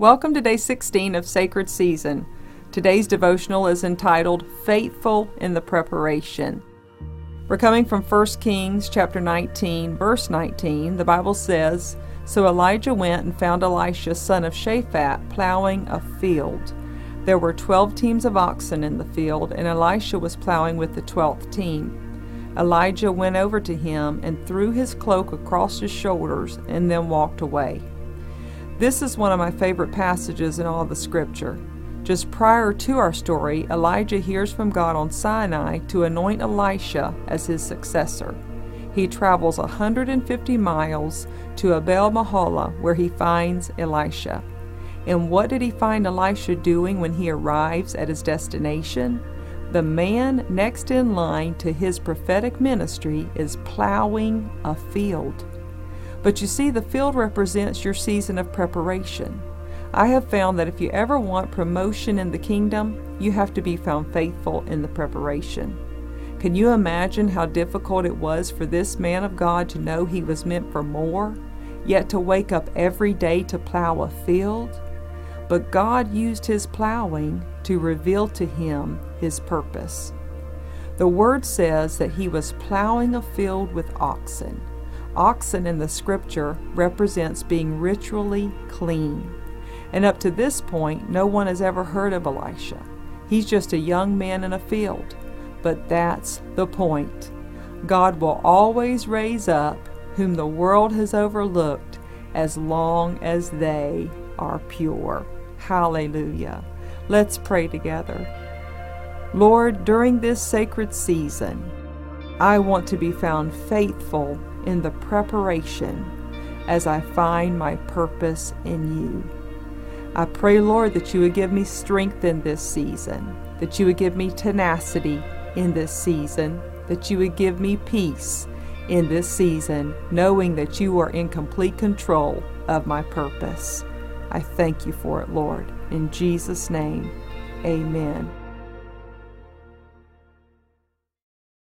Welcome to day 16 of Sacred Season. Today's devotional is entitled Faithful in the Preparation. We're coming from 1 Kings chapter 19, verse 19. The Bible says, So Elijah went and found Elisha, son of Shaphat, plowing a field. There were 12 teams of oxen in the field, and Elisha was plowing with the 12th team. Elijah went over to him and threw his cloak across his shoulders and then walked away. This is one of my favorite passages in all the scripture. Just prior to our story, Elijah hears from God on Sinai to anoint Elisha as his successor. He travels 150 miles to Abel Meholah, where he finds Elisha. And what did he find Elisha doing when he arrives at his destination? The man next in line to his prophetic ministry is plowing a field. But you see, the field represents your season of preparation. I have found that if you ever want promotion in the kingdom, you have to be found faithful in the preparation. Can you imagine how difficult it was for this man of God to know he was meant for more, yet to wake up every day to plow a field? But God used his plowing to reveal to him his purpose. The word says that he was plowing a field with oxen. Oxen in the scripture represents being ritually clean. And up to this point, no one has ever heard of Elisha. He's just a young man in a field. But that's the point. God will always raise up whom the world has overlooked as long as they are pure. Hallelujah. Let's pray together. Lord, during this sacred season, I want to be found faithful in the preparation as I find my purpose in you. I pray, Lord, that you would give me strength in this season, that you would give me tenacity in this season, that you would give me peace in this season, knowing that you are in complete control of my purpose. I thank you for it, Lord. In Jesus' name, amen.